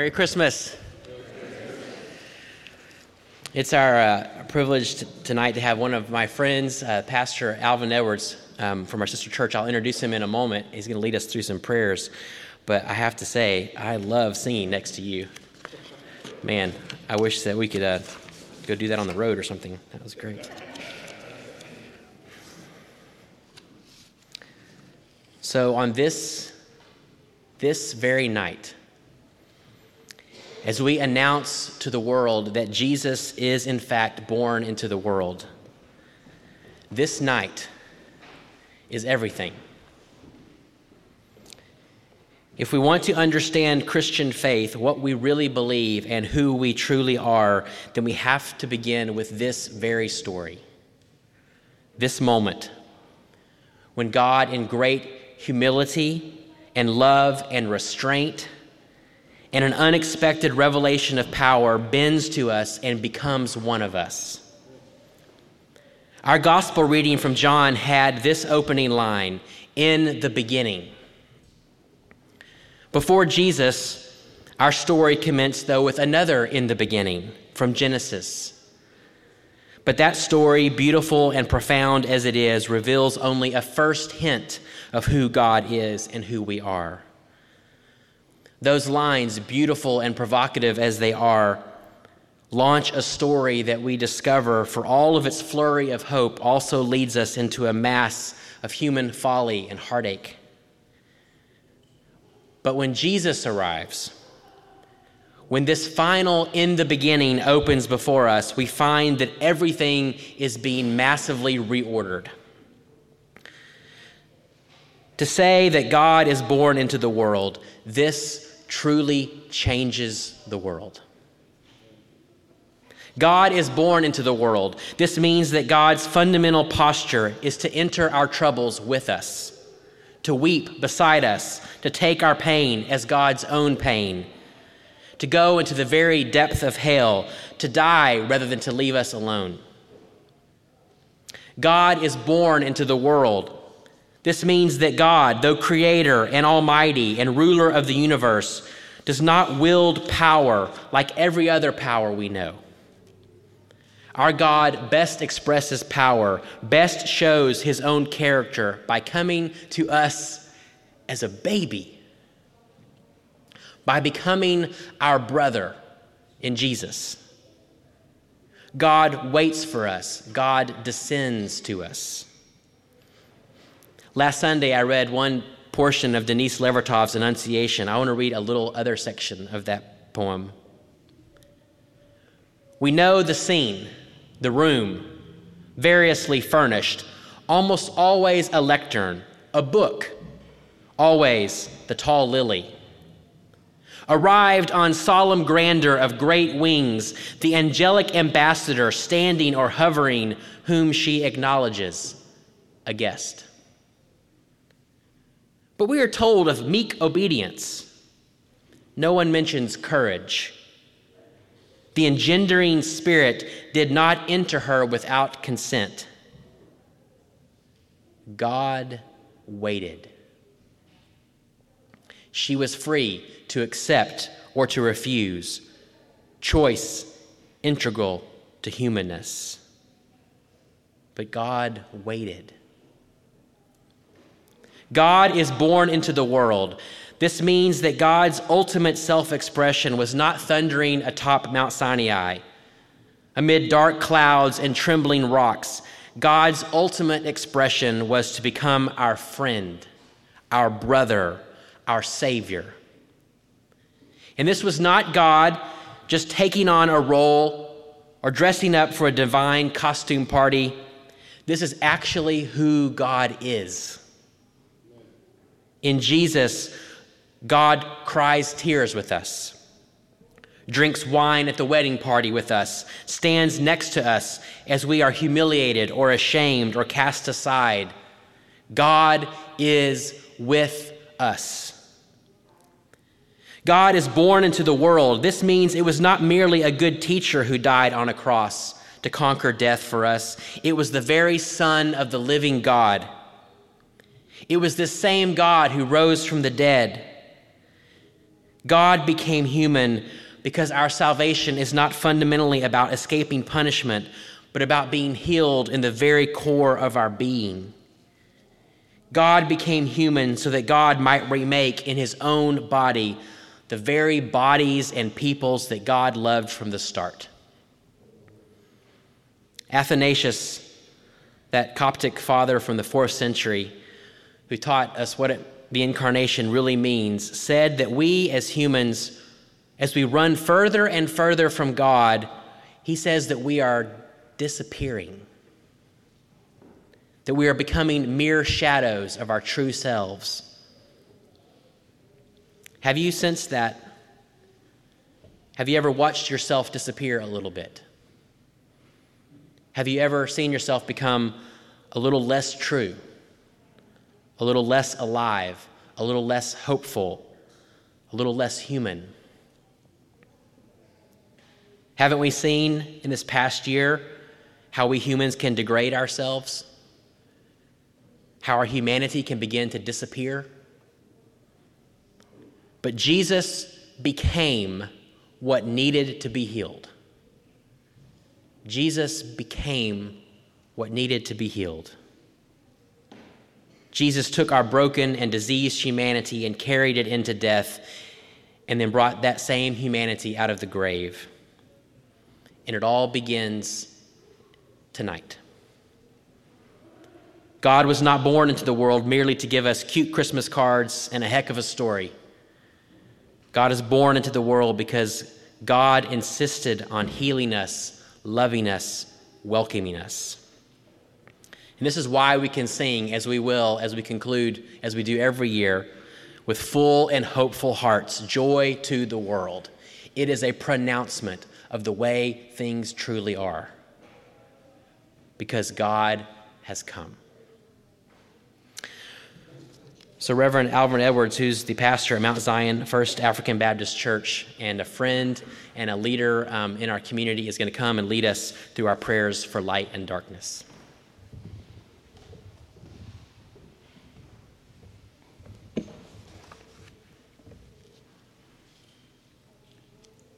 Merry Christmas. It's our uh, privilege tonight to have one of my friends, uh, Pastor Alvin Edwards um, from our sister church. I'll introduce him in a moment. He's going to lead us through some prayers. But I have to say, I love singing next to you. Man, I wish that we could uh, go do that on the road or something. That was great. So on this this very night, as we announce to the world that Jesus is in fact born into the world, this night is everything. If we want to understand Christian faith, what we really believe, and who we truly are, then we have to begin with this very story. This moment when God, in great humility and love and restraint and an unexpected revelation of power, bends to us and becomes one of us. Our gospel reading from John had this opening line in the beginning. Before Jesus, our story commenced, though, with another in the beginning from Genesis. But that story, beautiful and profound as it is, reveals only a first hint of who God is and who we are. Those lines, beautiful and provocative as they are, launch a story that we discover, for all of its flurry of hope, also leads us into a mass of human folly and heartache. But when Jesus arrives, when this final in the beginning opens before us, we find that everything is being massively reordered. To say that God is born into the world, this truly changes the world. God is born into the world. This means that God's fundamental posture is to enter our troubles with us to weep beside us, to take our pain as God's own pain, to go into the very depth of hell, to die rather than to leave us alone. God is born into the world. This means that God, though creator and almighty and ruler of the universe, does not wield power like every other power we know. Our God best expresses power, best shows his own character by coming to us as a baby, by becoming our brother in Jesus. God waits for us, God descends to us. Last Sunday, I read one portion of Denise Levertov's Annunciation. I want to read a little other section of that poem. We know the scene the room, variously furnished, almost always a lectern, a book, always the tall lily. Arrived on solemn grandeur of great wings, the angelic ambassador standing or hovering, whom she acknowledges, a guest. But we are told of meek obedience. No one mentions courage the engendering spirit did not enter her without consent. God waited. She was free to accept or to refuse, choice integral to humanness. But God waited. God is born into the world this means that God's ultimate self expression was not thundering atop Mount Sinai. Amid dark clouds and trembling rocks, God's ultimate expression was to become our friend, our brother, our Savior. And this was not God just taking on a role or dressing up for a divine costume party. This is actually who God is. In Jesus, God cries tears with us, drinks wine at the wedding party with us, stands next to us as we are humiliated or ashamed or cast aside. God is with us. God is born into the world. This means it was not merely a good teacher who died on a cross to conquer death for us, it was the very Son of the living God. It was this same God who rose from the dead God became human because our salvation is not fundamentally about escaping punishment, but about being healed in the very core of our being. God became human so that God might remake in his own body the very bodies and peoples that God loved from the start. Athanasius, that Coptic father from the fourth century, who taught us what it, the incarnation really means, said that we as humans, as we run further and further from God, he says that we are disappearing, that we are becoming mere shadows of our true selves. Have you sensed that? Have you ever watched yourself disappear a little bit? Have you ever seen yourself become a little less true, a little less alive, a little less hopeful, a little less human? Haven't we seen in this past year how we humans can degrade ourselves? How our humanity can begin to disappear? But Jesus became what needed to be healed. Jesus became what needed to be healed. Jesus took our broken and diseased humanity and carried it into death, and then brought that same humanity out of the grave. And it all begins tonight. God was not born into the world merely to give us cute Christmas cards and a heck of a story. God is born into the world because God insisted on healing us, loving us, welcoming us. And this is why we can sing, as we will, as we conclude, as we do every year, with full and hopeful hearts, joy to the world. It is a pronouncement of the way things truly are. Because God has come. So, Reverend Alvin Edwards, who's the pastor at Mount Zion First African Baptist Church and a friend and a leader um, in our community, is going to come and lead us through our prayers for light and darkness.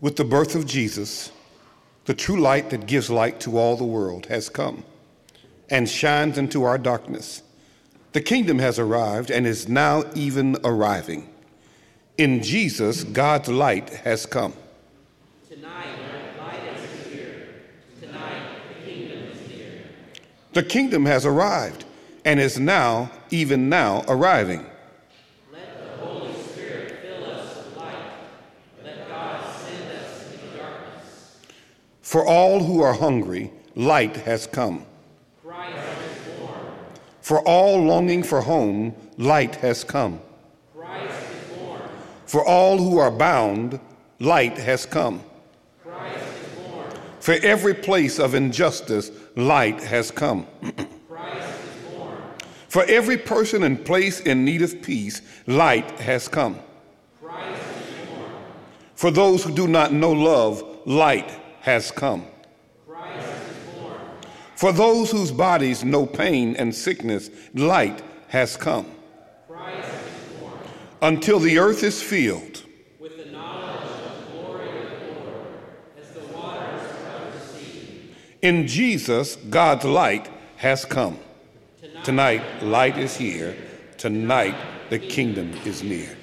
With the birth of Jesus, the true light that gives light to all the world has come and shines into our darkness. The kingdom has arrived and is now even arriving. In Jesus, God's light has come. Tonight, light is here. Tonight, the kingdom is here. The kingdom has arrived and is now, even now, arriving. Let the Holy Spirit fill us with light. Let God send us into darkness. For all who are hungry, light has come. For all longing for home, light has come. For all who are bound, light has come. For every place of injustice, light has come. For every person and place in need of peace, light has come. For those who do not know love, light has come. For those whose bodies know pain and sickness, light has come. Until the earth is filled with the knowledge of the glory of the Lord, as the waters cover the sea. In Jesus, God's light has come. Tonight, light is here. Tonight, the kingdom is near.